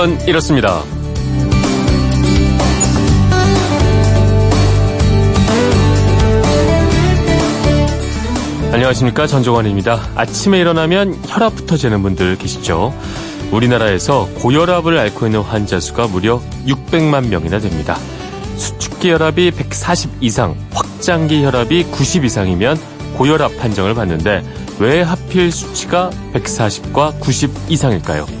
그건 이렇습니다. 안녕하십니까 전종환입니다. 아침에 일어나면 혈압부터 재는 분들 계시죠? 우리나라에서 고혈압을 앓고 있는 환자 수가 무려 600만 명이나 됩니다. 수축기 혈압이 140 이상, 확장기 혈압이 90 이상이면 고혈압 판정을 받는데 왜 하필 수치가 140과 90 이상일까요?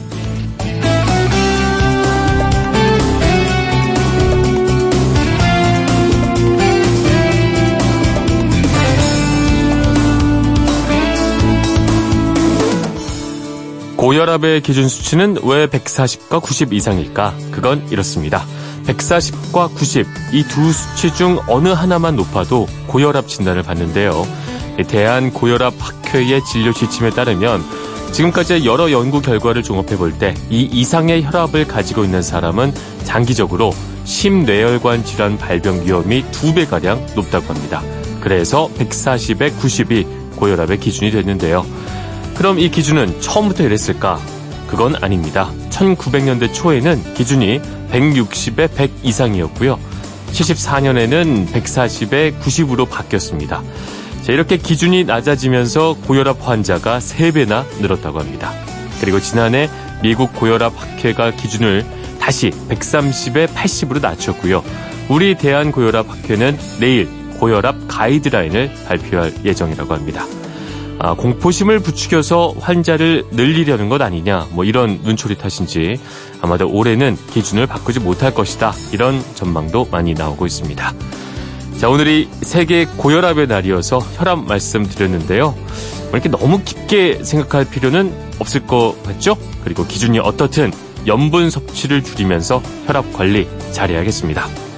고혈압의 기준 수치는 왜 140과 90 이상일까? 그건 이렇습니다. 140과 90, 이 두 수치 중 어느 하나만 높아도 고혈압 진단을 받는데요. 대한 고혈압 학회의 진료 지침에 따르면 지금까지 여러 연구 결과를 종합해 볼 때 이 이상의 혈압을 가지고 있는 사람은 장기적으로 심뇌혈관 질환 발병 위험이 두 배가량 높다고 합니다. 그래서 140에 90이 고혈압의 기준이 됐는데요. 그럼 이 기준은 처음부터 이랬을까? 그건 아닙니다. 1900년대 초에는 기준이 160에 100 이상이었고요. 74년에는 140에 90으로 바뀌었습니다. 자, 이렇게 기준이 낮아지면서 고혈압 환자가 3배나 늘었다고 합니다. 그리고 지난해 미국 고혈압 학회가 기준을 다시 130에 80으로 낮췄고요. 우리 대한고혈압 학회는 내일 고혈압 가이드라인을 발표할 예정이라고 합니다. 아, 공포심을 부추겨서 환자를 늘리려는 것 아니냐, 뭐 이런 눈초리 탓인지 아마도 올해는 기준을 바꾸지 못할 것이다. 이런 전망도 많이 나오고 있습니다. 자, 오늘이 세계 고혈압의 날이어서 혈압 말씀드렸는데요. 뭐 이렇게 너무 깊게 생각할 필요는 없을 것 같죠? 그리고 기준이 어떻든 염분 섭취를 줄이면서 혈압 관리 잘해야겠습니다.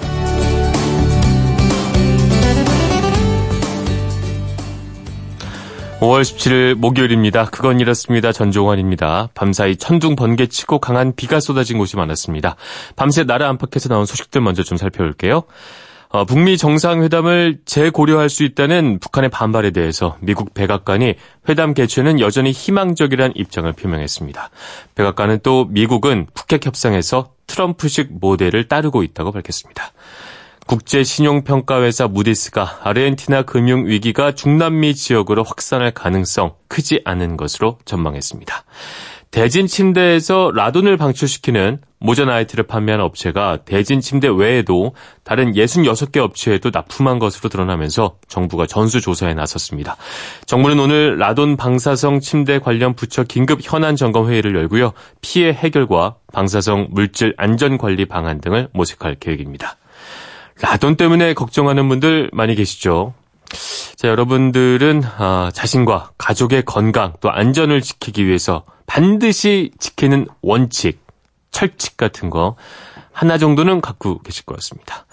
5월 17일 목요일입니다. 그건 이렇습니다. 전종환입니다. 밤사이 천둥 번개 치고 강한 비가 쏟아진 곳이 많았습니다. 밤새 나라 안팎에서 나온 소식들 먼저 좀 살펴볼게요. 어, 북미 정상회담을 재고려할 수 있다는 북한의 반발에 대해서 미국 백악관이 회담 개최는 여전히 희망적이라는 입장을 표명했습니다. 백악관은 또 미국은 북핵 협상에서 트럼프식 모델을 따르고 있다고 밝혔습니다. 국제신용평가회사 무디스가 아르헨티나 금융위기가 중남미 지역으로 확산할 가능성 크지 않은 것으로 전망했습니다. 대진 침대에서 라돈을 방출시키는 모자나이트를 판매하는 업체가 대진 침대 외에도 다른 66개 업체에도 납품한 것으로 드러나면서 정부가 전수조사에 나섰습니다. 정부는 오늘 라돈 방사성 침대 관련 부처 긴급 현안 점검 회의를 열고요. 피해 해결과 방사성 물질 안전 관리 방안 등을 모색할 계획입니다. 라돈 때문에 걱정하는 분들 많이 계시죠. 자, 여러분들은 아, 자신과 가족의 건강 또 안전을 지키기 위해서 반드시 지키는 원칙, 철칙 같은 거 하나 정도는 갖고 계실 것 같습니다.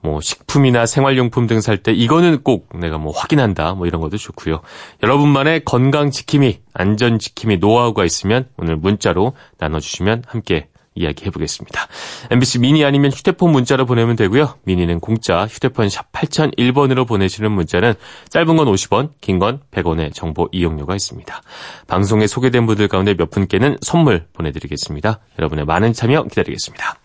뭐 식품이나 생활용품 등 살 때 이거는 꼭 내가 뭐 확인한다 뭐 이런 것도 좋고요. 여러분만의 건강 지킴이, 안전 지킴이 노하우가 있으면 오늘 문자로 나눠주시면 함께 이야기해 보겠습니다. MBC 미니 아니면 휴대폰 문자로 보내면 되고요. 미니는 공짜, 휴대폰 샵 8001번으로 보내시는 문자는 짧은 건 50원, 긴 건 100원의 정보 이용료가 있습니다. 방송에 소개된 분들 가운데 몇 분께는 선물 보내드리겠습니다. 여러분의 많은 참여 기다리겠습니다.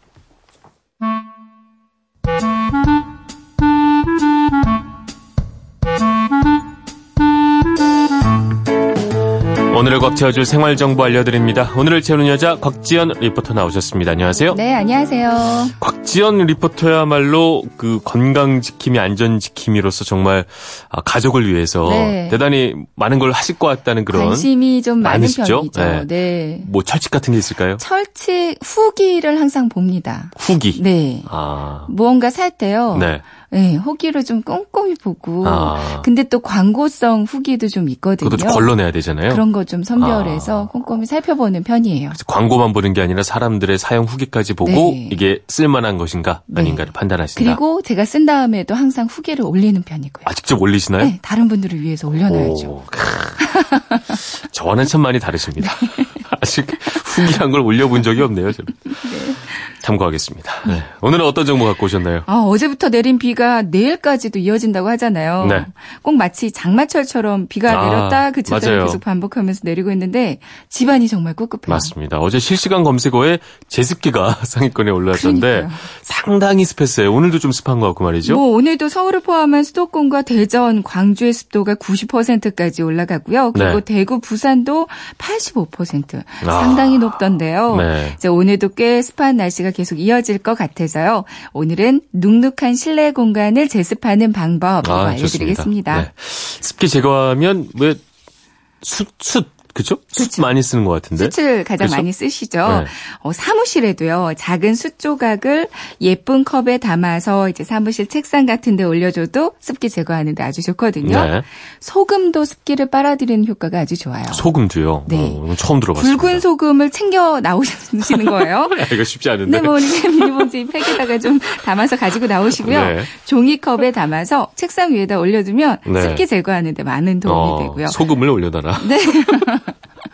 오늘을 꽉 채워줄 생활 정보 알려드립니다. 오늘을 채우는 여자 곽지연 리포터 나오셨습니다. 안녕하세요. 네, 안녕하세요. 곽지연 리포터야말로 그 건강 지킴이, 안전 지킴이로서 정말 아, 가족을 위해서 네. 대단히 많은 걸 하실 것 같다는 그런 관심이 좀 많은? 편이죠. 네. 네. 뭐 철칙 같은 게 있을까요? 철칙 후기를 항상 봅니다. 후기. 네. 아. 무언가 살 때요. 네. 네, 후기를 좀 꼼꼼히 보고. 아. 근데 또 광고성 후기도 좀 있거든요. 그것도 걸러내야 되잖아요. 그런 거 좀 선별해서 아. 꼼꼼히 살펴보는 편이에요. 광고만 보는 게 아니라 사람들의 사용 후기까지 보고 네. 이게 쓸만한 것인가 네. 아닌가를 판단하신다. 그리고 제가 쓴 다음에도 항상 후기를 올리는 편이고요. 아, 직접 올리시나요? 네, 다른 분들을 위해서 올려놔야죠. 저와는 참 많이 다르십니다. 네. 아직 후기란 걸 올려본 적이 없네요, 저는. 네. 참고하겠습니다. 네. 오늘은 어떤 정보 갖고 오셨나요? 아, 어제부터 내린 비가 내일까지도 이어진다고 하잖아요. 네. 꼭 마치 장마철처럼 비가 아, 내렸다 그쳤다 계속 반복하면서 내리고 있는데 집안이 정말 꿉꿉해요. 맞습니다. 어제 실시간 검색어에 제습기가 상위권에 올랐던데 상당히 습했어요. 오늘도 좀 습한 것 같고 말이죠. 뭐 오늘도 서울을 포함한 수도권과 대전, 광주의 습도가 90%까지 올라가고요. 그리고 네. 대구, 부산도 85% 상당히 아, 높던데요. 네. 이제 오늘도 꽤 습한 날씨가 계속 이어질 것 같아서요. 오늘은 눅눅한 실내 공간을 제습하는 방법 아, 알려드리겠습니다. 네. 습기 제거하면 왜 숯, 숯 그죠? 숯 많이 쓰는 것 같은데. 숯을 가장 그쵸? 많이 쓰시죠. 네. 어, 사무실에도요. 작은 숯 조각을 예쁜 컵에 담아서 이제 사무실 책상 같은 데 올려줘도 습기 제거하는데 아주 좋거든요. 네. 소금도 습기를 빨아들이는 효과가 아주 좋아요. 소금도요? 네. 어, 처음 들어봤습니다. 붉은 소금을 챙겨 나오시는 거예요. 이거 쉽지 않은데. 네, 뭐 비닐봉지 팩에다가 좀 담아서 가지고 나오시고요. 네. 종이컵에 담아서 책상 위에다 올려두면 네. 습기 제거하는데 많은 도움이 어, 되고요. 소금을 올려놔라. 네.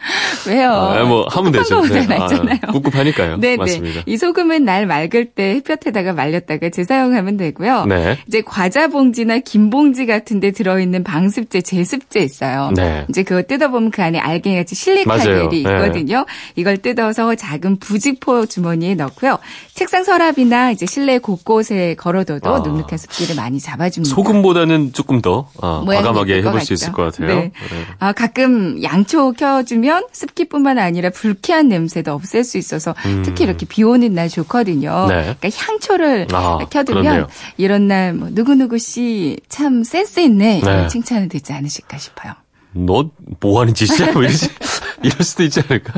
왜요? 아, 뭐 하면 되죠. 네. 아, 꿉꿉하니까요. 네, 맞습니다. 이 소금은 날 맑을 때 햇볕에다가 말렸다가 재사용하면 되고요. 네. 이제 과자 봉지나 긴 봉지 같은 데 들어 있는 방습제, 제습제 있어요. 네. 이제 그거 뜯어 보면 그 안에 알갱이같이 실리카겔이 있거든요. 네. 이걸 뜯어서 작은 부직포 주머니에 넣고요. 책상 서랍이나 이제 실내 곳곳에 걸어둬도 아. 눅눅한 습기를 많이 잡아줍니다. 소금보다는 조금 더 아, 과감하게 해볼 수 있을 것 같아요. 네. 네. 아, 가끔 양초 켜주면 습기뿐만 아니라 불쾌한 냄새도 없앨 수 있어서 음. 특히 이렇게 비 오는 날 좋거든요. 네. 그러니까 향초를 아, 켜두면 그렇네요. 이런 날 뭐 누구누구 씨 참 센스 있네 네. 칭찬을 듣지 않으실까 싶어요. 너 뭐 하는 짓이야? 뭐 이러지? 이럴 수도 있지 않을까?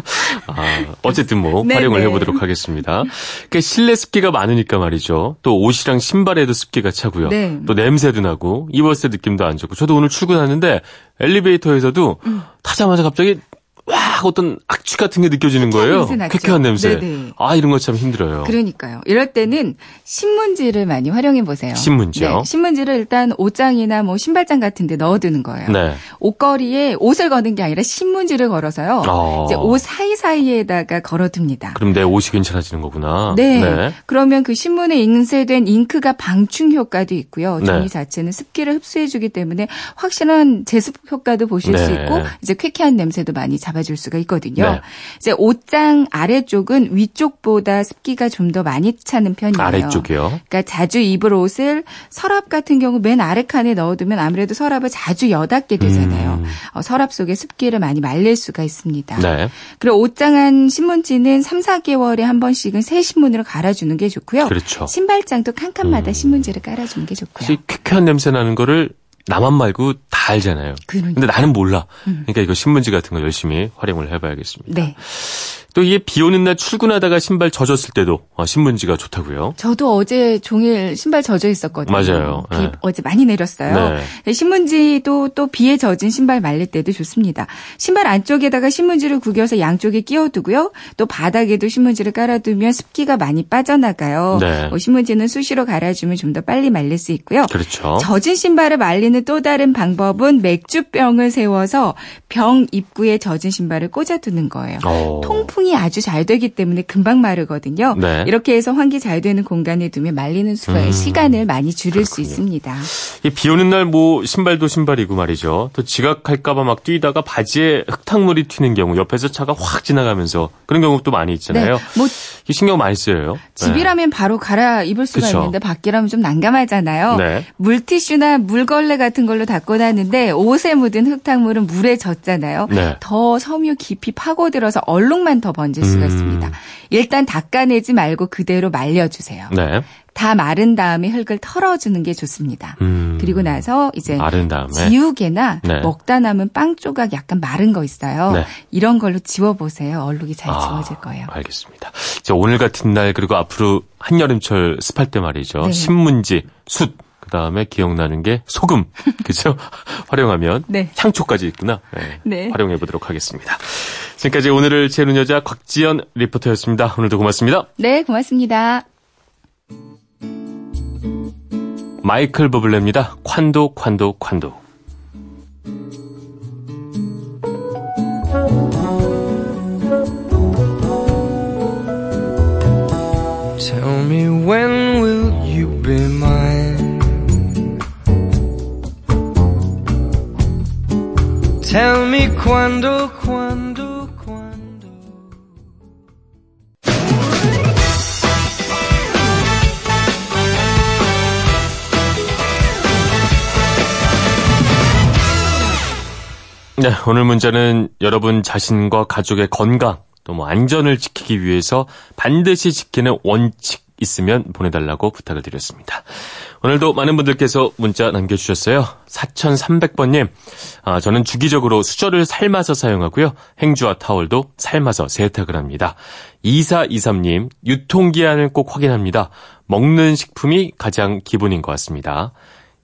아, 어쨌든 뭐 네, 활용을 네. 해보도록 하겠습니다. 그 실내 습기가 많으니까 말이죠. 또 옷이랑 신발에도 습기가 차고요. 네. 또 냄새도 나고 입었을 때 느낌도 안 좋고. 저도 오늘 출근하는데 엘리베이터에서도 음. 타자마자 갑자기 와 어떤 악취 같은 게 느껴지는 거예요. 쾌쾌한 냄새. 네네. 아 이런 거 참 힘들어요. 그러니까요. 이럴 때는 신문지를 많이 활용해 보세요. 신문지요? 네, 신문지를 일단 옷장이나 뭐 신발장 같은 데 넣어두는 거예요. 네. 옷걸이에 옷을 거는 게 아니라 신문지를 걸어서요. 어. 이제 옷 사이 사이에다가 걸어둡니다. 그럼 내 옷이 괜찮아지는 거구나. 네. 네. 그러면 그 신문에 인쇄된 잉크가 방충 효과도 있고요. 네. 종이 네. 자체는 습기를 흡수해 주기 때문에 확실한 제습 효과도 보실 수 네. 있고 이제 쾌쾌한 냄새도 많이 잡 잡아줄 수가 있거든요. 네. 이제 옷장 아래쪽은 위쪽보다 습기가 좀 더 많이 차는 편이에요. 아래쪽이요? 그러니까 자주 입을 옷을 서랍 같은 경우 맨 아래 칸에 넣어두면 아무래도 서랍을 자주 여닫게 되잖아요. 음. 어, 서랍 속에 습기를 많이 말릴 수가 있습니다. 네. 그리고 옷장 안 신문지는 3, 4개월에 한 번씩은 새 신문으로 갈아주는 게 좋고요. 그렇죠. 신발장도 칸칸마다 음. 신문지를 깔아주는 게 좋고요. 쾌쾌한 냄새 나는 거를 나만 말고 다 알잖아요. 그러니까. 근데 나는 몰라. 음. 그러니까 이거 신문지 같은 거 열심히 활용을 해봐야겠습니다. 네. 또 이게 비 오는 날 출근하다가 신발 젖었을 때도 어, 신문지가 좋다고요. 저도 어제 종일 신발 젖어 있었거든요. 맞아요. 비 네. 어제 많이 내렸어요. 네. 신문지도 또 비에 젖은 신발 말릴 때도 좋습니다. 신발 안쪽에다가 신문지를 구겨서 양쪽에 끼워두고요. 또 바닥에도 신문지를 깔아두면 습기가 많이 빠져나가요. 네. 어, 신문지는 수시로 갈아주면 좀 더 빨리 말릴 수 있고요. 그렇죠. 젖은 신발을 말리는 또 다른 방법은 맥주병을 세워서 병 입구에 젖은 신발을 꽂아두는 거예요. 오. 통풍 통풍이 아주 잘 되기 때문에 금방 마르거든요. 네. 이렇게 해서 환기 잘 되는 공간에 두면 말리는 수가 음. 시간을 많이 줄일 그렇군요. 수 있습니다. 비 오는 날 뭐 신발도 신발이고 말이죠. 또 지각할까봐 막 뛰다가 바지에 흙탕물이 튀는 경우 옆에서 차가 확 지나가면서 그런 경우도 많이 있잖아요. 네. 뭐 신경 많이 쓰여요. 집이라면 네. 바로 갈아 입을 수가 그쵸. 있는데 밖이라면 좀 난감하잖아요. 네. 물티슈나 물걸레 같은 걸로 닦고 나는데 옷에 묻은 흙탕물은 물에 젖잖아요. 네. 더 섬유 깊이 파고들어서 얼룩만 더 번질 수가 음. 있습니다. 일단 닦아내지 말고 그대로 말려주세요. 네. 다 마른 다음에 흙을 털어주는 게 좋습니다. 음. 그리고 나서 이제 마른 다음에 지우개나 네. 먹다 남은 빵 조각 약간 마른 거 있어요. 네. 이런 걸로 지워보세요. 얼룩이 잘 아, 지워질 거예요. 알겠습니다. 오늘 같은 날 그리고 앞으로 한여름철 습할 때 말이죠. 네. 신문지, 숯 그다음에 기억나는 게 소금. 그죠? 활용하면 네. 향초까지 있구나. 네. 네. 활용해 보도록 하겠습니다. 지금까지 오늘을 채우는 여자 곽지연 리포터였습니다. 오늘도 고맙습니다. 네, 고맙습니다. 마이클 버블레입니다. 관도, 관도, 관도. Tell me when will you be mine? Tell me cuando, cuando. 네, 오늘 문제는 여러분 자신과 가족의 건강, 또 뭐 안전을 지키기 위해서 반드시 지키는 원칙 있으면 보내달라고 부탁을 드렸습니다. 오늘도 많은 분들께서 문자 남겨주셨어요. 4300번님, 아, 저는 주기적으로 수저를 삶아서 사용하고요. 행주와 타월도 삶아서 세탁을 합니다. 2423님, 유통기한을 꼭 확인합니다. 먹는 식품이 가장 기본인 것 같습니다.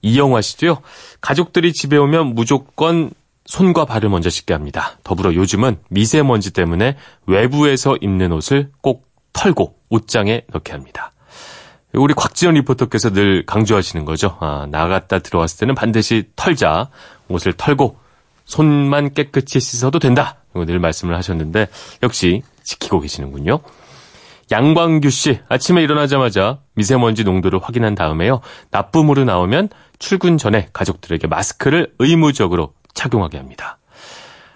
이영화 씨도요, 가족들이 집에 오면 무조건 손과 발을 먼저 씻게 합니다. 더불어 요즘은 미세먼지 때문에 외부에서 입는 옷을 꼭 털고 옷장에 넣게 합니다. 우리 곽지연 리포터께서 늘 강조하시는 거죠. 아, 나갔다 들어왔을 때는 반드시 털자. 옷을 털고 손만 깨끗이 씻어도 된다. 이거 늘 말씀을 하셨는데 역시 지키고 계시는군요. 양광규 씨, 아침에 일어나자마자 미세먼지 농도를 확인한 다음에요. 나쁨으로 나오면 출근 전에 가족들에게 마스크를 의무적으로 착용하게 합니다.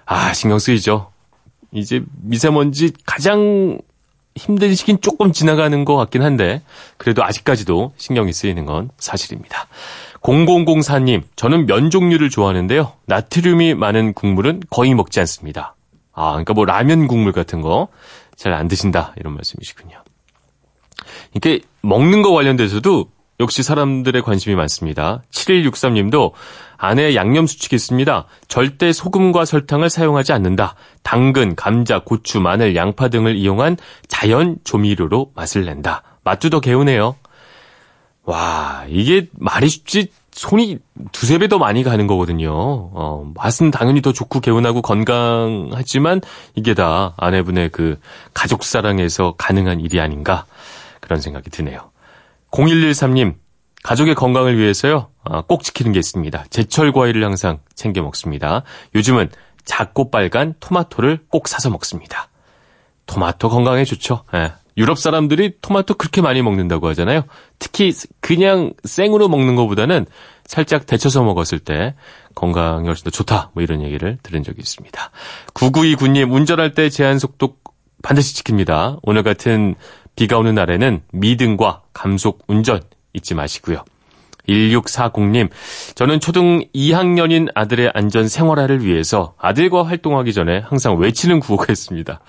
아, 신경 쓰이죠. 이제 미세먼지 가장 힘든 시기는 조금 지나가는 것 같긴 한데 그래도 아직까지도 신경이 쓰이는 건 사실입니다. 0004님, 저는 면 종류를 좋아하는데요. 나트륨이 많은 국물은 거의 먹지 않습니다. 아, 그러니까 뭐 라면 국물 같은 거 잘 안 드신다 이런 말씀이시군요. 이게 먹는 거 관련돼서도 역시 사람들의 관심이 많습니다. 7163님도 안에 양념 수칙이 있습니다. 절대 소금과 설탕을 사용하지 않는다. 당근, 감자, 고추, 마늘, 양파 등을 이용한 자연 조미료로 맛을 낸다. 맛도 더 개운해요. 와, 이게 말이 쉽지 손이 두세 배 더 많이 가는 거거든요. 어, 맛은 당연히 더 좋고 개운하고 건강하지만 이게 다 아내분의 그 가족 사랑에서 가능한 일이 아닌가 그런 생각이 드네요. 0113님, 가족의 건강을 위해서요, 아, 꼭 지키는 게 있습니다. 제철 과일을 항상 챙겨 먹습니다. 요즘은 작고 빨간 토마토를 꼭 사서 먹습니다. 토마토 건강에 좋죠. 예. 유럽 사람들이 토마토 그렇게 많이 먹는다고 하잖아요. 특히 그냥 생으로 먹는 것보다는 살짝 데쳐서 먹었을 때 건강에 훨씬 더 좋다. 뭐 이런 얘기를 들은 적이 있습니다. 9929님 운전할 때 제한 속도 반드시 지킵니다. 오늘 같은 비가 오는 날에는 미등과 감속 운전 잊지 마시고요. 1640님, 저는 초등 2학년인 아들의 안전 생활화를 위해서 아들과 활동하기 전에 항상 외치는 구호가 있습니다.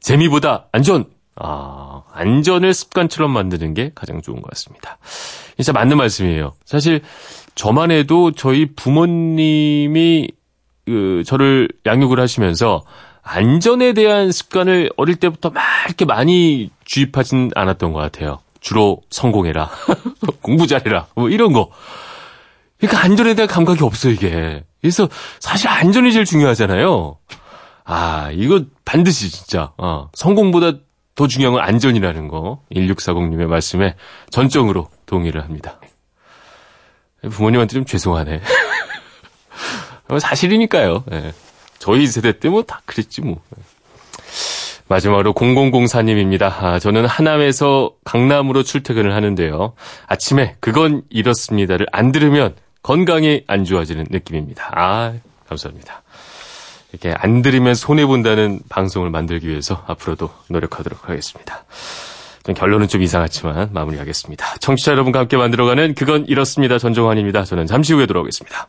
재미보다 안전! 아, 안전을 습관처럼 만드는 게 가장 좋은 것 같습니다. 진짜 맞는 말씀이에요. 사실 저만 해도 저희 부모님이 그 저를 양육을 하시면서 안전에 대한 습관을 어릴 때부터 막 이렇게 많이 주입하진 않았던 것 같아요. 주로 성공해라. 공부 잘해라. 뭐 이런 거. 그러니까 안전에 대한 감각이 없어, 이게. 그래서 사실 안전이 제일 중요하잖아요. 아, 이거 반드시 진짜, 어, 성공보다 더 중요한 건 안전이라는 거. 1640님의 말씀에 전적으로 동의를 합니다. 부모님한테 좀 죄송하네. 사실이니까요. 네. 저희 세대 때 뭐 다 그랬지 뭐. 마지막으로 0004님입니다. 아, 저는 하남에서 강남으로 출퇴근을 하는데요. 아침에 그건 이렇습니다를 안 들으면 건강이 안 좋아지는 느낌입니다. 아, 감사합니다. 이렇게 안 들으면 손해본다는 방송을 만들기 위해서 앞으로도 노력하도록 하겠습니다. 좀 결론은 좀 이상하지만 마무리하겠습니다. 청취자 여러분과 함께 만들어가는 그건 이렇습니다. 전종환입니다. 저는 잠시 후에 돌아오겠습니다.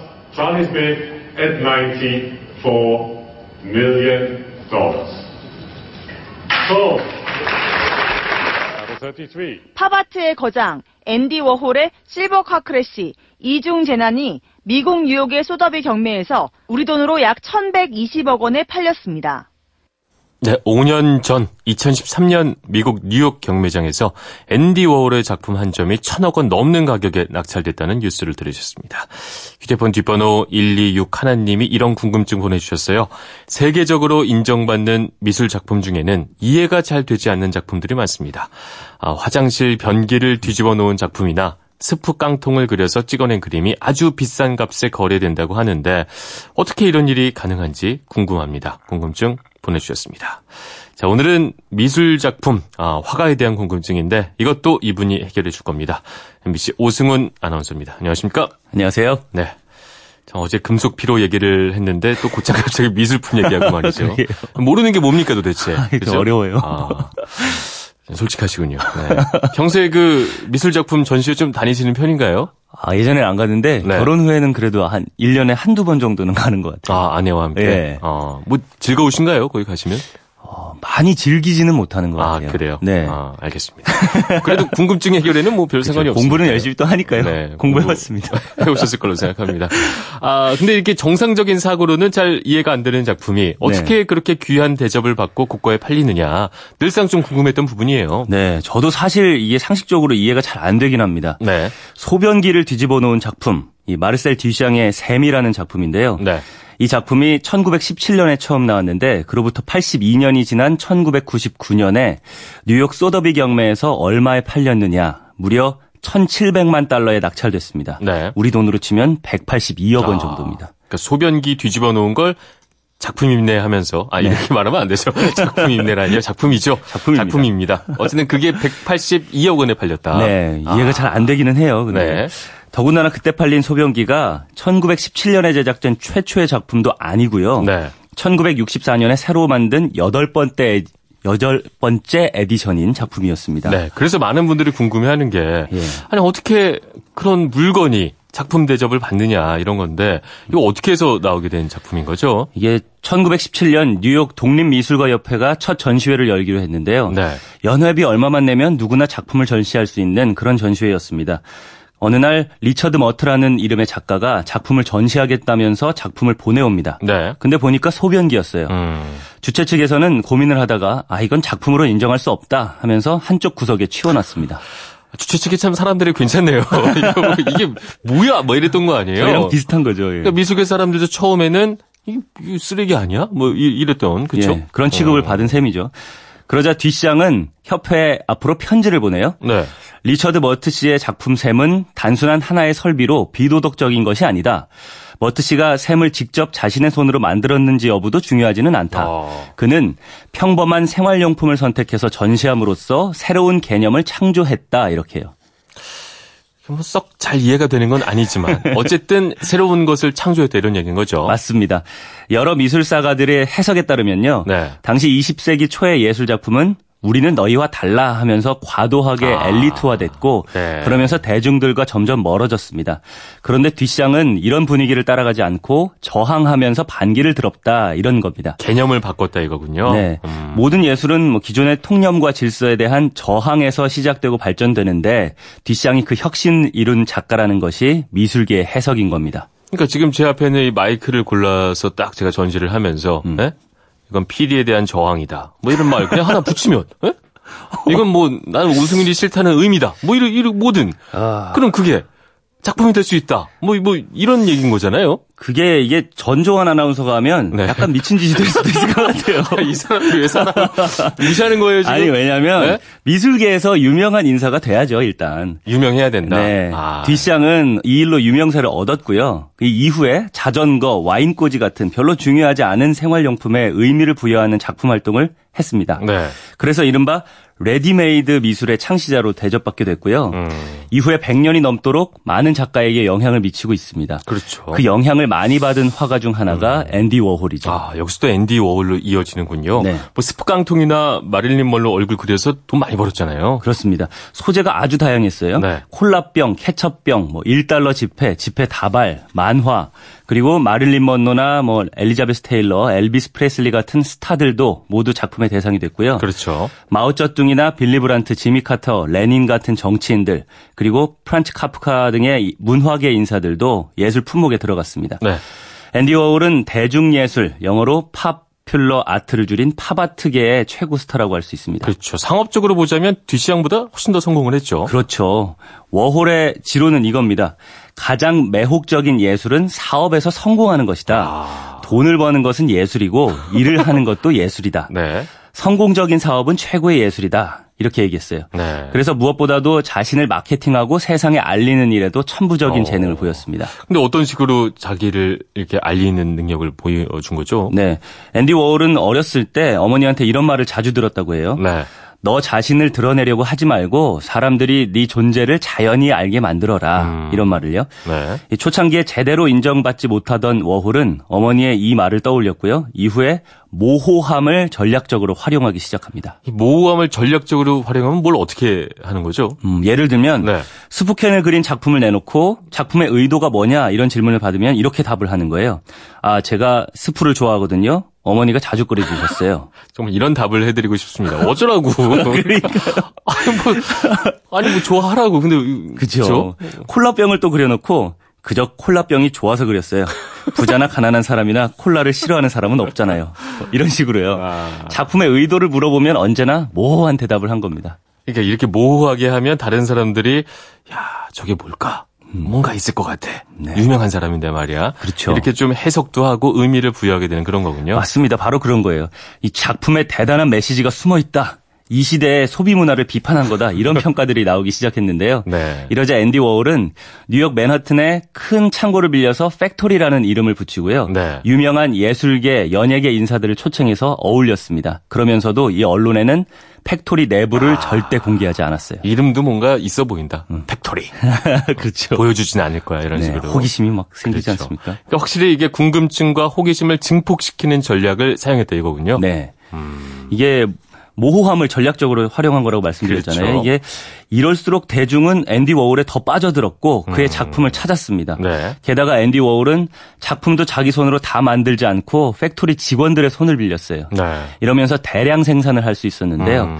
Bid at 94 million dollars. So, 팝아트의 거장 앤디 워홀의 실버 카 크래시 이중 재난이 미국 뉴욕의 소더비 경매에서 우리 돈으로 약 1120억 원에 팔렸습니다. 네, 5년 전 2013년 미국 뉴욕 경매장에서 앤디 워홀의 작품 한 점이 천억 원 넘는 가격에 낙찰됐다는 뉴스를 들으셨습니다. 휴대폰 뒷번호 126 하나님이 이런 궁금증 보내주셨어요. 세계적으로 인정받는 미술 작품 중에는 이해가 잘 되지 않는 작품들이 많습니다. 아, 화장실 변기를 뒤집어 놓은 작품이나 스프 깡통을 그려서 찍어낸 그림이 아주 비싼 값에 거래된다고 하는데 어떻게 이런 일이 가능한지 궁금합니다. 궁금증 보내주셨습니다. 자, 오늘은 미술 작품, 아, 화가에 대한 궁금증인데 이것도 이분이 해결해 줄 겁니다. MBC 오승훈 아나운서입니다. 안녕하십니까? 안녕하세요. 네. 자, 어제 금속 피로 얘기를 했는데 또 곧장 갑자기 미술품 얘기하고 말이죠. 모르는 게 뭡니까 도대체? 아, 그죠? 어려워요. 아. 솔직하시군요. 네. 평소에 그 미술 작품 전시회 좀 다니시는 편인가요? 아, 예전에 안 갔는데 네. 결혼 후에는 그래도 한 1년에 한두 번 정도는 가는 것 같아요. 아, 아내와 함께. 네. 어, 뭐 즐거우신가요? 거기 가시면? 어, 많이 즐기지는 못하는 것 아, 같아요. 아, 그래요? 네. 아, 알겠습니다. 그래도 궁금증 해결에는 뭐 별 상관이 없어요. 공부는 열심히 또 하니까요. 네. 공부해봤습니다. 해오셨을 걸로 생각합니다. 아, 근데 이렇게 정상적인 사고로는 잘 이해가 안 되는 작품이 어떻게 네. 그렇게 귀한 대접을 받고 국가에 팔리느냐 늘상 좀 궁금했던 부분이에요. 네. 저도 사실 이게 상식적으로 이해가 잘 안 되긴 합니다. 네. 소변기를 뒤집어 놓은 작품, 이 마르셀 듀샹의 샘이라는 작품인데요. 네. 이 작품이 1917년에 처음 나왔는데 그로부터 82년이 지난 1999년에 뉴욕 소더비 경매에서 얼마에 팔렸느냐 무려 1,700만 달러에 낙찰됐습니다. 네. 우리 돈으로 치면 182억 원 아, 정도입니다. 그러니까 소변기 뒤집어 놓은 걸 작품 임내 하면서 아 네. 이렇게 말하면 안 되죠. 작품 임내라니요. 작품이죠. 작품입니다. 작품입니다. 어쨌든 그게 182억 원에 팔렸다. 네. 이해가 아. 잘안 되기는 해요. 근데. 네. 더군다나 그때 팔린 소변기가 1917년에 제작된 최초의 작품도 아니고요. 네. 1964년에 새로 만든 여덟 번째 여덟 번째 에디션인 작품이었습니다. 네. 그래서 많은 분들이 궁금해하는 게 예. 아니 어떻게 그런 물건이 작품 대접을 받느냐 이런 건데 이거 어떻게 해서 나오게 된 작품인 거죠? 이게 1917년 뉴욕 독립미술가협회가 첫 전시회를 열기로 했는데요. 네. 연회비 얼마만 내면 누구나 작품을 전시할 수 있는 그런 전시회였습니다. 어느 날 리처드 머트라는 이름의 작가가 작품을 전시하겠다면서 작품을 보내옵니다. 네. 근데 보니까 소변기였어요. 음. 주최 측에서는 고민을 하다가 아 이건 작품으로 인정할 수 없다 하면서 한쪽 구석에 치워놨습니다. 주최 측이 참 사람들이 괜찮네요. 이게 뭐야? 뭐 이랬던 거 아니에요? 저희랑 비슷한 거죠. 예. 그러니까 미술계 사람들도 처음에는 이 쓰레기 아니야? 뭐 이랬던 그렇죠? 예, 그런 취급을 어. 받은 셈이죠. 그러자 뒷시장은 협회 앞으로 편지를 보내요. 네. 리처드 머트 씨의 작품 샘은 단순한 하나의 설비로 비도덕적인 것이 아니다. 머트 씨가 샘을 직접 자신의 손으로 만들었는지 여부도 중요하지는 않다. 어. 그는 평범한 생활용품을 선택해서 전시함으로써 새로운 개념을 창조했다. 이렇게요. 썩잘 이해가 되는 건 아니지만 어쨌든 새로운 것을 창조했다 이런 얘기인 거죠. 맞습니다. 여러 미술사가들의 해석에 따르면요. 네. 당시 20세기 초의 예술 작품은 우리는 너희와 달라 하면서 과도하게 아, 엘리트화됐고 네. 그러면서 대중들과 점점 멀어졌습니다. 그런데 뒷샹은 이런 분위기를 따라가지 않고 저항하면서 반기를 들었다 이런 겁니다. 개념을 바꿨다 이거군요. 네. 음. 모든 예술은 뭐 기존의 통념과 질서에 대한 저항에서 시작되고 발전되는데 뒷샹이 그 혁신 이룬 작가라는 것이 미술계의 해석인 겁니다. 그러니까 지금 제 앞에 는 이 마이크를 골라서 딱 제가 전시를 하면서 음. 네? 이건 PD에 대한 저항이다. 뭐 이런 말 그냥 하나 붙이면 에? 예? 이건 뭐 나는 우승일이 싫다는 의미다. 뭐 이런 이런 뭐든. 아... 그럼 그게 작품이 될 수 있다. 뭐, 뭐, 이런 얘기인 거잖아요? 그게, 이게 전조한 아나운서가 하면 네. 약간 미친 짓이 될 수도 있을 것 같아요. 이 사람이 왜 사람 무시하는 거예요, 지금? 아니, 왜냐면, 네? 미술계에서 유명한 인사가 돼야죠, 일단. 유명해야 된다? 네. 아. 뒷샹은 이 일로 유명세를 얻었고요. 그 이후에 자전거, 와인꽂이 같은 별로 중요하지 않은 생활용품에 의미를 부여하는 작품 활동을 했습니다. 네. 그래서 이른바 레디메이드 미술의 창시자로 대접받게 됐고요. 음. 이후에 100년이 넘도록 많은 작가에게 영향을 미치고 있습니다. 그렇죠. 그 영향을 많이 받은 화가 중 하나가 음. 앤디 워홀이죠. 아, 여기서도 앤디 워홀로 이어지는군요. 네. 뭐 스프 깡통이나 마릴린 먼로 얼굴 그려서 돈 많이 벌었잖아요. 그렇습니다. 소재가 아주 다양했어요. 네. 콜라병, 케첩병, 뭐 1달러 지폐, 지폐 다발, 만화, 그리고 마릴린 먼로나 뭐 엘리자베스 테일러, 엘비스 프레슬리 같은 스타들도 모두 작품의 대상이 됐고요. 그렇죠. 마오쩌둥이나 빌리 브란트, 지미 카터, 레닌 같은 정치인들, 그리고 프란츠 카프카 등의 문화계 인사들도 예술 품목에 들어갔습니다. 네. 앤디 워홀은 대중예술, 영어로 popular art를 줄인 팝아트계의 최고 스타라고 할 수 있습니다. 그렇죠. 상업적으로 보자면 뒤샹보다 훨씬 더 성공을 했죠. 그렇죠. 워홀의 지론은 이겁니다. 가장 매혹적인 예술은 사업에서 성공하는 것이다. 아... 돈을 버는 것은 예술이고 일을 하는 것도 예술이다. 네. 성공적인 사업은 최고의 예술이다. 이렇게 얘기했어요. 네. 그래서 무엇보다도 자신을 마케팅하고 세상에 알리는 일에도 천부적인 어. 재능을 보였습니다. 근데 어떤 식으로 자기를 이렇게 알리는 능력을 보여준 거죠? 네. 앤디 워홀은 어렸을 때 어머니한테 이런 말을 자주 들었다고 해요. 네. 너 자신을 드러내려고 하지 말고 사람들이 네 존재를 자연히 알게 만들어라 음. 이런 말을요. 네. 초창기에 제대로 인정받지 못하던 워홀은 어머니의 이 말을 떠올렸고요. 이후에 모호함을 전략적으로 활용하기 시작합니다. 모호함을 전략적으로 활용하면 뭘 어떻게 하는 거죠? 음, 예를 들면 네. 스프캔을 그린 작품을 내놓고 작품의 의도가 뭐냐 이런 질문을 받으면 이렇게 답을 하는 거예요. 아 제가 스프를 좋아하거든요. 어머니가 자주 끓여주셨어요. 정말 이런 답을 해드리고 싶습니다. 어쩌라고. 그러니까 아니 뭐 아니 뭐 좋아하라고. 근데 그죠. 콜라병을 또 그려놓고 그저 콜라병이 좋아서 그렸어요. 부자나 가난한 사람이나 콜라를 싫어하는 사람은 없잖아요. 뭐 이런 식으로요. 아... 작품의 의도를 물어보면 언제나 모호한 대답을 한 겁니다. 그러니까 이렇게 모호하게 하면 다른 사람들이 야 저게 뭘까? 음. 뭔가 있을 것 같아. 네. 유명한 사람인데 말이야. 그렇죠. 이렇게 좀 해석도 하고 의미를 부여하게 되는 그런 거군요. 맞습니다. 바로 그런 거예요. 이 작품에 대단한 메시지가 숨어 있다. 이 시대의 소비 문화를 비판한 거다 이런 평가들이 나오기 시작했는데요. 네. 이러자 앤디 워홀은 뉴욕 맨하튼의 큰 창고를 빌려서 Factory라는 이름을 붙이고요. 네. 유명한 예술계, 연예계 인사들을 초청해서 어울렸습니다. 그러면서도 이 언론에는 Factory 내부를 아, 절대 공개하지 않았어요. 이름도 뭔가 있어 보인다. 음. Factory. 그렇죠. 보여주진 않을 거야 이런 네, 식으로. 호기심이 막 생기지 그렇죠. 않습니까? 그러니까 확실히 이게 궁금증과 호기심을 증폭시키는 전략을 사용했다 이거군요. 네. 음. 이게 모호함을 전략적으로 활용한 거라고 말씀드렸잖아요. 그렇죠. 이게 이럴수록 대중은 앤디 워홀에 더 빠져들었고 그의 음. 작품을 찾았습니다. 네. 게다가 앤디 워홀은 작품도 자기 손으로 다 만들지 않고 Factory 직원들의 손을 빌렸어요. 네. 이러면서 대량 생산을 할 수 있었는데요. 음.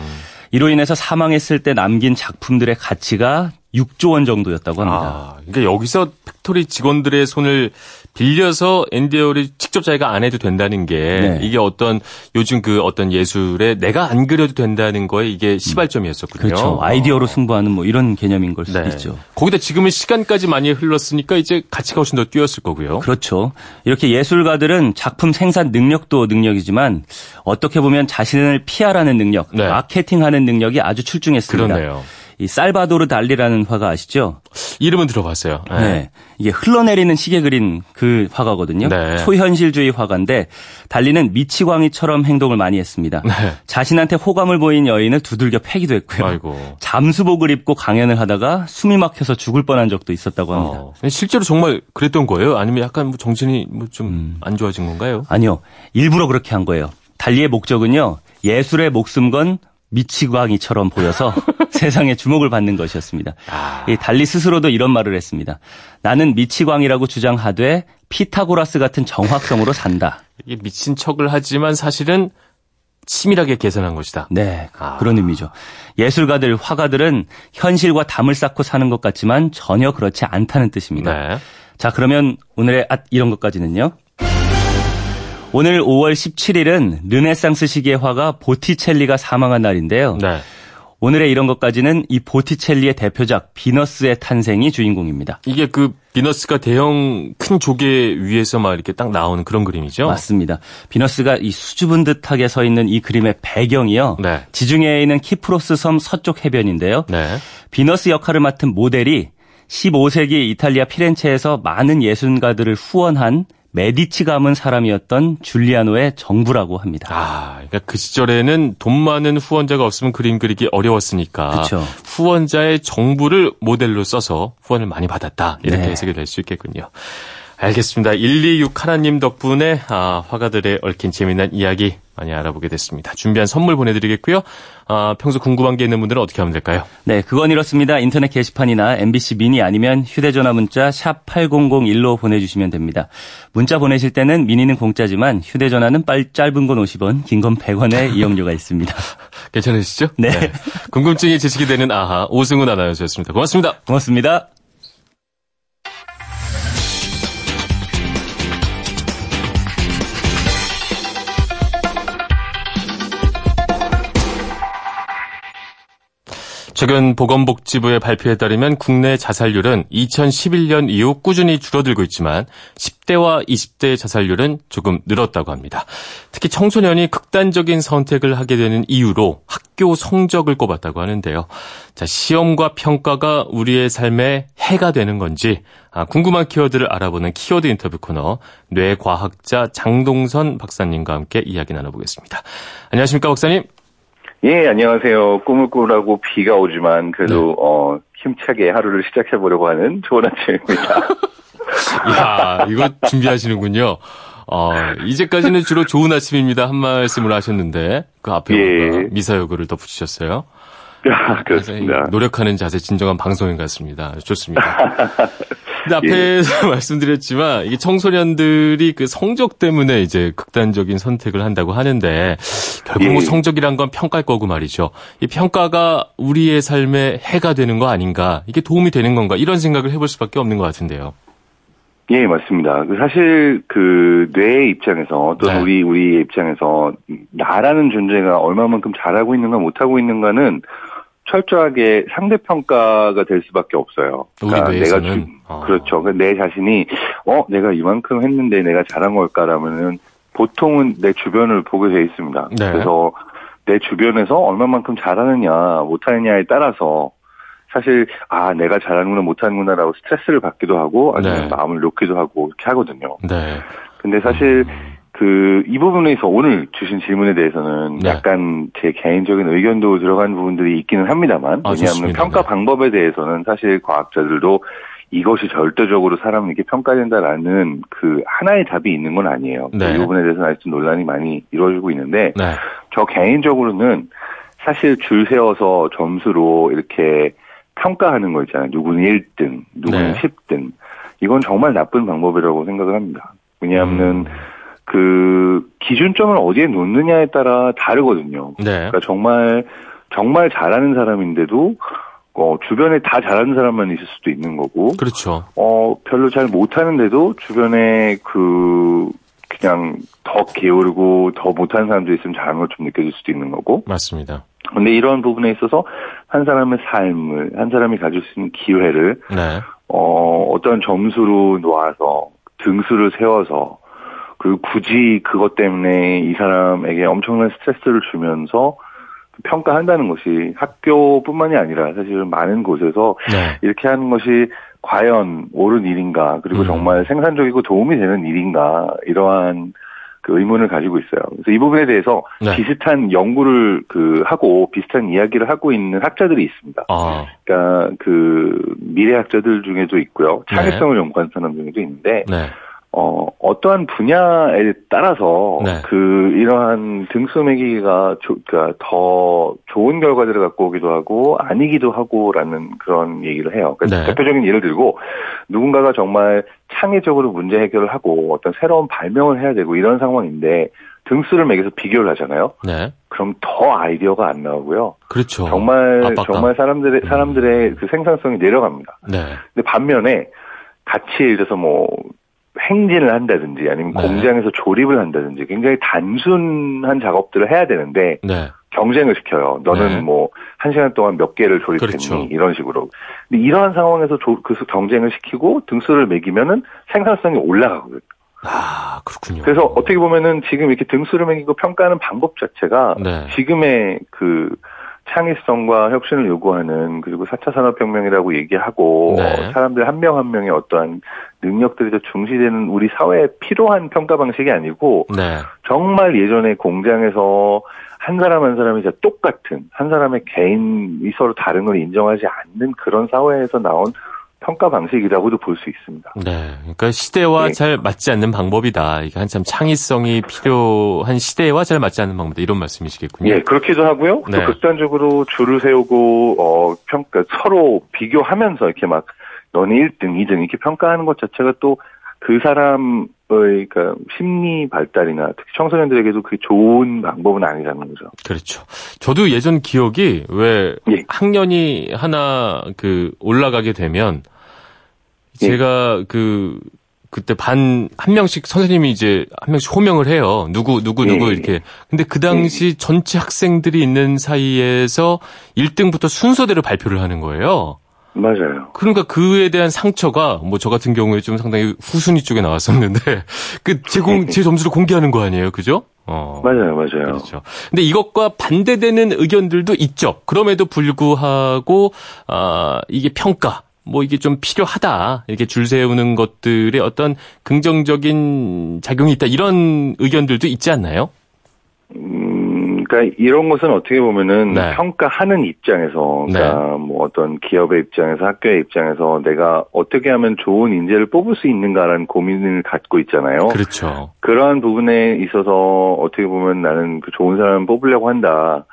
이로 인해서 사망했을 때 남긴 작품들의 가치가 6조 원 정도였다고 합니다. 아, 그러니까 여기서 Factory 직원들의 손을 빌려서 앤디 워홀 직접 자기가 안 해도 된다는 게 네. 이게 어떤 요즘 그 어떤 예술에 내가 안 그려도 된다는 거에 이게 시발점이었었거든요. 그렇죠. 아이디어로 승부하는 뭐 이런 개념인 걸 수도 네. 있죠. 거기다 지금은 시간까지 많이 흘렀으니까 이제 가치가 훨씬 더 뛰었을 거고요. 그렇죠. 이렇게 예술가들은 작품 생산 능력도 능력이지만 어떻게 보면 자신을 피하라는 능력, 네. 마케팅하는 능력이 아주 출중했습니다. 그러네요. 이 살바도르 달리라는 화가 아시죠? 이름은 들어봤어요. 네. 네. 이게 흘러내리는 시계 그린 그 화가거든요. 네. 초현실주의 화가인데 달리는 미치광이처럼 행동을 많이 했습니다. 네. 자신한테 호감을 보인 여인을 두들겨 패기도 했고요. 아이고. 잠수복을 입고 강연을 하다가 숨이 막혀서 죽을 뻔한 적도 있었다고 합니다. 어. 실제로 정말 그랬던 거예요? 아니면 약간 뭐 정신이 뭐 좀안 음. 좋아진 건가요? 아니요. 일부러 그렇게 한 거예요. 달리의 목적은요. 예술의 목숨 건 미치광이처럼 보여서 세상에 주목을 받는 것이었습니다. 아. 이 달리 스스로도 이런 말을 했습니다. 나는 미치광이라고 주장하되 피타고라스 같은 정확성으로 산다. 이게 미친 척을 하지만 사실은 치밀하게 계산한 것이다. 네, 아. 그런 의미죠. 예술가들, 화가들은 현실과 담을 쌓고 사는 것 같지만 전혀 그렇지 않다는 뜻입니다. 네. 자, 그러면 오늘의 앗 이런 것까지는요. 오늘 5월 17일은 르네상스 시기의 화가 보티첼리가 사망한 날인데요. 네. 오늘의 이런 것까지는 이 보티첼리의 대표작 비너스의 탄생이 주인공입니다. 이게 그 비너스가 대형 큰 조개 위에서 막 이렇게 딱 나오는 그런 그림이죠? 맞습니다. 비너스가 이 수줍은 듯하게 서 있는 이 그림의 배경이요. 네. 지중해에 있는 키프로스 섬 서쪽 해변인데요. 네. 비너스 역할을 맡은 모델이 15세기 이탈리아 피렌체에서 많은 예술가들을 후원한 메디치 가문 사람이었던 줄리아노의 정부라고 합니다. 아, 그러니까 그 시절에는 돈 많은 후원자가 없으면 그림 그리기 어려웠으니까 그쵸. 후원자의 정부를 모델로 써서 후원을 많이 받았다. 이렇게 네. 해석이 될 수 있겠군요. 알겠습니다. 126 하나님 덕분에 아, 화가들의 얽힌 재미난 이야기 많이 알아보게 됐습니다. 준비한 선물 보내드리겠고요. 아, 평소 궁금한 게 있는 분들은 어떻게 하면 될까요? 네, 그건 이렇습니다. 인터넷 게시판이나 MBC 미니 아니면 휴대전화 문자 샵 8001로 보내주시면 됩니다. 문자 보내실 때는 미니는 공짜지만 휴대전화는 빨, 짧은 건 50원, 긴 건 100원의 이용료가 있습니다. 괜찮으시죠? 네. 네. 궁금증이 지식이 되는 아하 오승훈 아나운서였습니다. 고맙습니다. 고맙습니다. 최근 보건복지부의 발표에 따르면 국내 자살률은 2011년 이후 꾸준히 줄어들고 있지만 10대와 20대의 자살률은 조금 늘었다고 합니다. 특히 청소년이 극단적인 선택을 하게 되는 이유로 학교 성적을 꼽았다고 하는데요. 자, 시험과 평가가 우리의 삶에 해가 되는 건지 아, 궁금한 키워드를 알아보는 키워드 인터뷰 코너 뇌과학자 장동선 박사님과 함께 이야기 나눠보겠습니다. 안녕하십니까 박사님? 예, 안녕하세요. 꿈을 꾸라고 비가 오지만 그래도 네. 어, 힘차게 하루를 시작해 보려고 하는 좋은 아침입니다. 이야, 이거 준비하시는군요. 어, 이제까지는 주로 좋은 아침입니다. 한 말씀을 하셨는데 그 앞에 예. 미사여구를 덧붙이셨어요. 아, 그렇습니다. 노력하는 자세 진정한 방송인 것 같습니다. 좋습니다. 근데 앞에서 예. 말씀드렸지만 이게 청소년들이 그 성적 때문에 이제 극단적인 선택을 한다고 하는데 결국 뭐 예. 뭐 성적이란 건 평가일 거고 말이죠. 이 평가가 우리의 삶에 해가 되는 거 아닌가? 이게 도움이 되는 건가? 이런 생각을 해볼 수밖에 없는 것 같은데요. 예, 맞습니다. 그 사실 그 뇌의 입장에서 또 네. 우리 우리 입장에서 나라는 존재가 얼마만큼 잘하고 있는가 못하고 있는가는 철저하게 상대 평가가 될 수밖에 없어요. 그러니까 내가 주, 어. 그렇죠. 그러니까 내 자신이 어 내가 이만큼 했는데 내가 잘한 걸까라면은 보통은 내 주변을 보게 돼 있습니다. 네. 그래서 내 주변에서 얼마만큼 잘하느냐 못하느냐에 따라서 사실 아 내가 잘하는구나 못하는구나라고 스트레스를 받기도 하고 아니면 네. 마음을 놓기도 하고 이렇게 하거든요. 네. 근데 사실 음. 그 이 부분에서 오늘 주신 질문에 대해서는 네. 약간 제 개인적인 의견도 들어간 부분들이 있기는 합니다만 아, 왜냐하면 평가 네. 방법에 대해서는 사실 과학자들도 이것이 절대적으로 사람에게 평가된다라는 그 하나의 답이 있는 건 아니에요. 네. 이 부분에 대해서는 아직도 논란이 많이 이루어지고 있는데 네. 저 개인적으로는 사실 줄 세워서 점수로 이렇게 평가하는 거 있잖아요. 누구는 1등, 누구는 네. 10등. 이건 정말 나쁜 방법이라고 생각을 합니다. 왜냐하면 음. 그 기준점을 어디에 놓느냐에 따라 다르거든요. 네. 그러니까 정말 정말 잘하는 사람인데도 어, 주변에 다 잘하는 사람만 있을 수도 있는 거고. 그렇죠. 어, 별로 잘 못하는데도 주변에 그, 그냥 더 게으르고 더 못하는 사람들이 있으면 잘하는 걸 좀 느껴질 수도 있는 거고. 맞습니다. 근데 이런 부분에 있어서 한 사람의 삶을, 한 사람이 가질 수 있는 기회를, 네. 어, 어떤 점수로 놓아서 등수를 세워서 그 굳이 그것 때문에 이 사람에게 엄청난 스트레스를 주면서 평가한다는 것이 학교뿐만이 아니라 사실 많은 곳에서 네. 이렇게 하는 것이 과연 옳은 일인가 그리고 음. 정말 생산적이고 도움이 되는 일인가 이러한 그 의문을 가지고 있어요. 그래서 이 부분에 대해서 네. 비슷한 연구를 그 하고 비슷한 이야기를 하고 있는 학자들이 있습니다. 아. 그러니까 그 미래 학자들 중에도 있고요, 창의성을 네. 연구하는 사람 중에도 있는데. 네. 어, 어떠한 분야에 따라서 네. 그 이러한 등수 매기가 조, 그러니까 더 좋은 결과들을 갖고 오기도 하고 아니기도 하고라는 그런 얘기를 해요. 그러니까 네. 대표적인 예를 들고 누군가가 정말 창의적으로 문제 해결을 하고 어떤 새로운 발명을 해야 되고 이런 상황인데 등수를 매겨서 비교를 하잖아요. 네. 그럼 더 아이디어가 안 나오고요. 그렇죠. 정말 압박감. 정말 사람들의 사람들의 음. 그 생산성이 내려갑니다. 네. 근데 반면에 같이 예를 들어서 뭐 행진을 한다든지 아니면 네. 공장에서 조립을 한다든지 굉장히 단순한 작업들을 해야 되는데 네. 경쟁을 시켜요. 너는 네. 뭐한 시간 동안 몇 개를 조립했니 그렇죠. 이런 식으로. 근데 이러한 상황에서 조, 그 경쟁을 시키고 등수를 매기면은 생산성이 올라가거든요. 아 그렇군요. 그래서 어떻게 보면은 지금 이렇게 등수를 매기고 평가하는 방법 자체가 네. 지금의 그 창의성과 혁신을 요구하는 그리고 4차 산업혁명이라고 얘기하고 네. 사람들 한 명한 한 명의 어떠한 능력들이 더 중시되는 우리 사회에 필요한 평가 방식이 아니고 네. 정말 예전에 공장에서 한 사람 한 사람이 진짜 똑같은 한 사람의 개인이 서로 다른 걸 인정하지 않는 그런 사회에서 나온 평가 방식이라고도 볼 수 있습니다. 네. 그러니까 시대와 네. 잘 맞지 않는 방법이다. 이게 한참 창의성이 필요한 시대와 잘 맞지 않는 방법이다. 이런 말씀이시겠군요. 예, 그렇기도 하고요. 네. 또 극단적으로 줄을 세우고, 어, 평가, 서로 비교하면서 이렇게 막, 너는 1등, 2등 이렇게 평가하는 것 자체가 또 그 사람의, 그러니까 심리 발달이나 특히 청소년들에게도 그게 좋은 방법은 아니라는 거죠. 그렇죠. 저도 예전 기억이 왜 예. 학년이 하나 그 올라가게 되면 예. 제가 그 그때 반 한 명씩 선생님이 이제 한 명씩 호명을 해요. 누구 누구 누구 네. 이렇게. 근데 그 당시 네. 전체 학생들이 있는 사이에서 1등부터 순서대로 발표를 하는 거예요. 맞아요. 그러니까 그에 대한 상처가 뭐 저 같은 경우에 좀 상당히 후순위 쪽에 나왔었는데 그 제공 제 점수를 공개하는 거 아니에요, 그죠? 어. 맞아요, 맞아요. 그렇죠. 근데 이것과 반대되는 의견들도 있죠. 그럼에도 불구하고 아 이게 평가 뭐 이게 좀 필요하다 이렇게 줄 세우는 것들의 어떤 긍정적인 작용이 있다 이런 의견들도 있지 않나요? 그러니까 이런 것은 어떻게 보면은 네. 평가하는 입장에서 그러니까 네. 뭐 어떤 기업의 입장에서 학교의 입장에서 내가 어떻게 하면 좋은 인재를 뽑을 수 있는가라는 고민을 갖고 있잖아요. 그렇죠. 그러한 부분에 있어서 어떻게 보면 나는 그 좋은 사람을 뽑으려고 한다.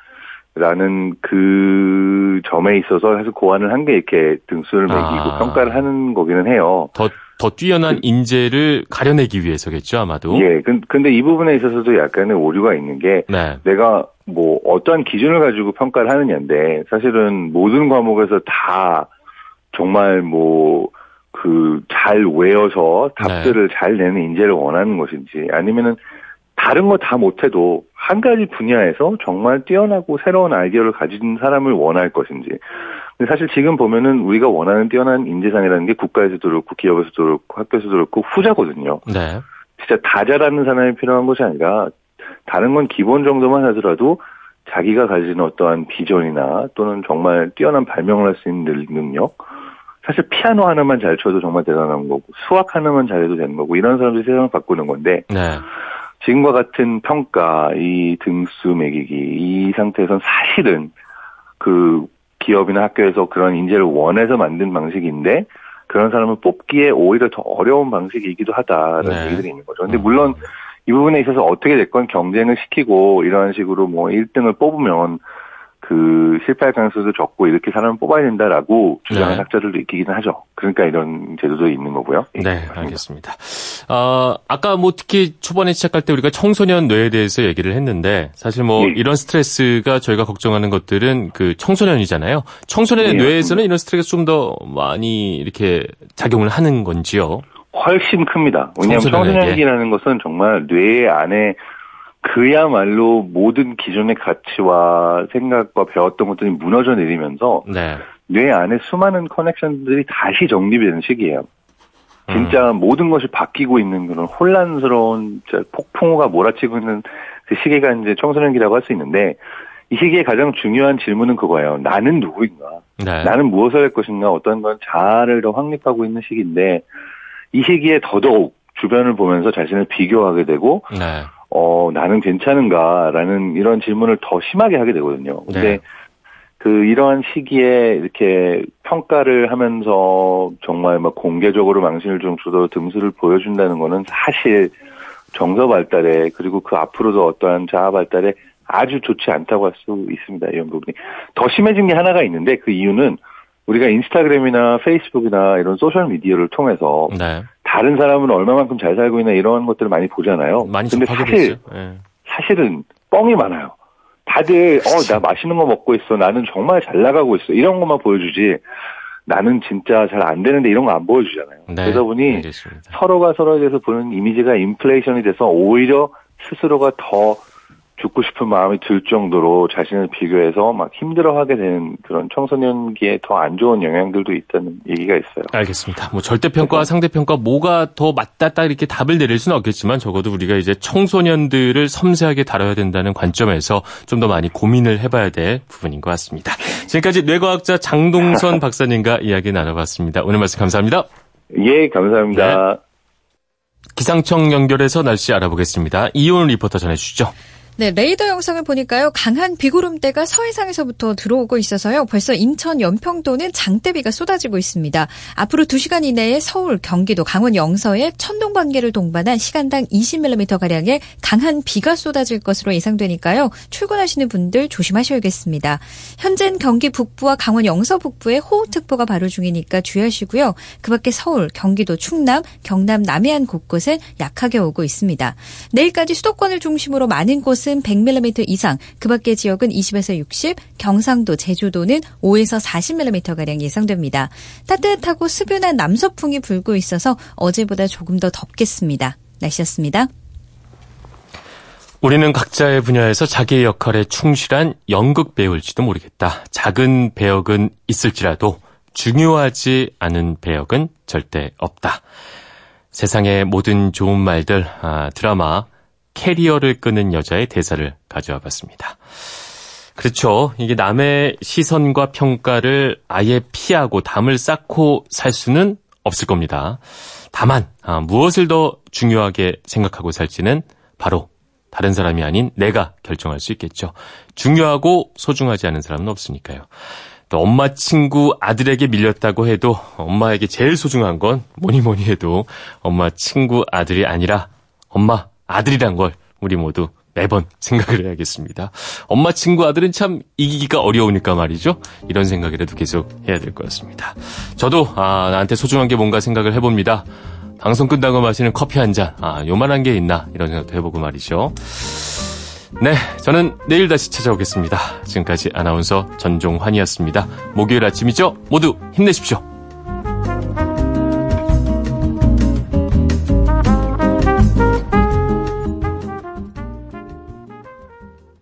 라는 그 점에 있어서 사실 고안을 한 게 이렇게 등수를 매기고 아. 평가를 하는 거기는 해요. 더, 더 뛰어난 그, 인재를 가려내기 위해서겠죠, 아마도. 예, 근데 이 부분에 있어서도 약간의 오류가 있는 게 네. 내가 뭐 어떠한 기준을 가지고 평가를 하느냐인데 사실은 모든 과목에서 다 정말 뭐 그 잘 외워서 답들을 네. 잘 내는 인재를 원하는 것인지 아니면은 다른 거 다 못해도 한 가지 분야에서 정말 뛰어나고 새로운 아이디어를 가진 사람을 원할 것인지. 근데 사실 지금 보면은 우리가 원하는 뛰어난 인재상이라는 게 국가에서도 그렇고 기업에서도 그렇고 학교에서도 그렇고 후자거든요. 네. 진짜 다 잘하는 사람이 필요한 것이 아니라 다른 건 기본 정도만 하더라도 자기가 가진 어떠한 비전이나 또는 정말 뛰어난 발명을 할 수 있는 능력, 사실 피아노 하나만 잘 쳐도 정말 대단한 거고 수학 하나만 잘해도 되는 거고 이런 사람들이 세상을 바꾸는 건데 네. 지금과 같은 평가, 이 등수 매기기 이 상태에선 사실은 그 기업이나 학교에서 그런 인재를 원해서 만든 방식인데 그런 사람을 뽑기에 오히려 더 어려운 방식이기도 하다라는 네. 얘기들이 있는 거죠. 근데 물론 이 부분에 있어서 어떻게 됐건 경쟁을 시키고 이런 식으로 뭐 1등을 뽑으면 그 실패할 가능성도 적고 이렇게 사람을 뽑아야 된다라고 주장하는 네. 학자들도 있기는 하죠. 그러니까 이런 제도도 있는 거고요. 예, 네, 알겠습니다. 어, 아까 뭐 특히 초반에 시작할 때 우리가 청소년 뇌에 대해서 얘기를 했는데 사실 뭐 네. 이런 스트레스가 저희가 걱정하는 것들은 그 청소년이잖아요. 청소년의 네. 뇌에서는 이런 스트레스가 좀 더 많이 이렇게 작용을 하는 건지요? 훨씬 큽니다. 왜냐하면 청소년기라는 것은 정말 뇌 안에 그야말로 모든 기존의 가치와 생각과 배웠던 것들이 무너져 내리면서 네. 뇌 안에 수많은 커넥션들이 다시 정립이 되는 시기예요. 진짜 음. 모든 것이 바뀌고 있는 그런 혼란스러운 폭풍우가 몰아치고 있는 그 시기가 이제 청소년기라고 할 수 있는데 이 시기에 가장 중요한 질문은 그거예요. 나는 누구인가? 네. 나는 무엇을 할 것인가? 어떤 건 자아를 더 확립하고 있는 시기인데 이 시기에 더더욱 주변을 보면서 자신을 비교하게 되고 네. 어 나는 괜찮은가라는 이런 질문을 더 심하게 하게 되거든요. 근데 네. 그 이러한 시기에 이렇게 평가를 하면서 정말 막 공개적으로 망신을 좀 주도 등수를 보여준다는 거는 사실 정서 발달에 그리고 그 앞으로도 어떠한 자아 발달에 아주 좋지 않다고 할 수 있습니다. 이런 부분이 더 심해진 게 하나가 있는데 그 이유는 우리가 인스타그램이나 페이스북이나 이런 소셜 미디어를 통해서 네. 다른 사람은 얼마만큼 잘 살고 있나 이런 것들을 많이 보잖아요. 많이 근데 사실 네. 사실은 뻥이 많아요. 다들 어 나 맛있는 거 먹고 있어. 나는 정말 잘 나가고 있어. 이런 것만 보여주지. 나는 진짜 잘 안 되는데 이런 거 안 보여주잖아요. 네, 그러다 보니 알겠습니다. 서로가 서로에 대해서 보는 이미지가 인플레이션이 돼서 오히려 스스로가 더 죽고 싶은 마음이 들 정도로 자신을 비교해서 막 힘들어하게 되는 그런 청소년기에 더 안 좋은 영향들도 있다는 얘기가 있어요. 알겠습니다. 뭐 절대평가와 상대평가 뭐가 더 맞다 딱 이렇게 답을 내릴 수는 없겠지만 적어도 우리가 이제 청소년들을 섬세하게 다뤄야 된다는 관점에서 좀 더 많이 고민을 해봐야 될 부분인 것 같습니다. 지금까지 뇌과학자 장동선 박사님과 이야기 나눠봤습니다. 오늘 말씀 감사합니다. 예, 감사합니다. 네. 기상청 연결해서 날씨 알아보겠습니다. 이온 리포터 전해주시죠. 네, 레이더 영상을 보니까요. 강한 비구름대가 서해상에서부터 들어오고 있어서요. 벌써 인천 연평도는 장대비가 쏟아지고 있습니다. 앞으로 2시간 이내에 서울, 경기도, 강원 영서에 천둥 번개를 동반한 시간당 20mm 가량의 강한 비가 쏟아질 것으로 예상되니까요. 출근하시는 분들 조심하셔야겠습니다. 현재는 경기 북부와 강원 영서 북부에 호우특보가 발효 중이니까 주의하시고요. 그 밖에 서울, 경기도, 충남, 경남 남해안 곳곳은 약하게 오고 있습니다. 내일까지 수도권을 중심으로 많은 곳은 서울은 100mm 이상, 그 밖의 지역은 20에서 60, 경상도, 제주도는 5에서 40mm가량 예상됩니다. 따뜻하고 수변한 남서풍이 불고 있어서 어제보다 조금 더 덥겠습니다. 날씨였습니다. 우리는 각자의 분야에서 자기의 역할에 충실한 연극 배우일지도 모르겠다. 작은 배역은 있을지라도 중요하지 않은 배역은 절대 없다. 세상의 모든 좋은 말들, 아, 드라마 캐리어를 끄는 여자의 대사를 가져와 봤습니다. 그렇죠. 이게 남의 시선과 평가를 아예 피하고 담을 쌓고 살 수는 없을 겁니다. 다만 아, 무엇을 더 중요하게 생각하고 살지는 바로 다른 사람이 아닌 내가 결정할 수 있겠죠. 중요하고 소중하지 않은 사람은 없으니까요. 또 엄마 친구 아들에게 밀렸다고 해도 엄마에게 제일 소중한 건 뭐니 뭐니 해도 엄마 친구 아들이 아니라 엄마 아들이란 걸 우리 모두 매번 생각을 해야겠습니다. 엄마 친구 아들은 참 이기기가 어려우니까 말이죠. 이런 생각이라도 계속 해야 될 것 같습니다. 저도 아 나한테 소중한 게 뭔가 생각을 해봅니다. 방송 끝나고 마시는 커피 한 잔, 아 요만한 게 있나 이런 생각도 해보고 말이죠. 네, 저는 내일 다시 찾아오겠습니다. 지금까지 아나운서 전종환이었습니다. 목요일 아침이죠? 모두 힘내십시오.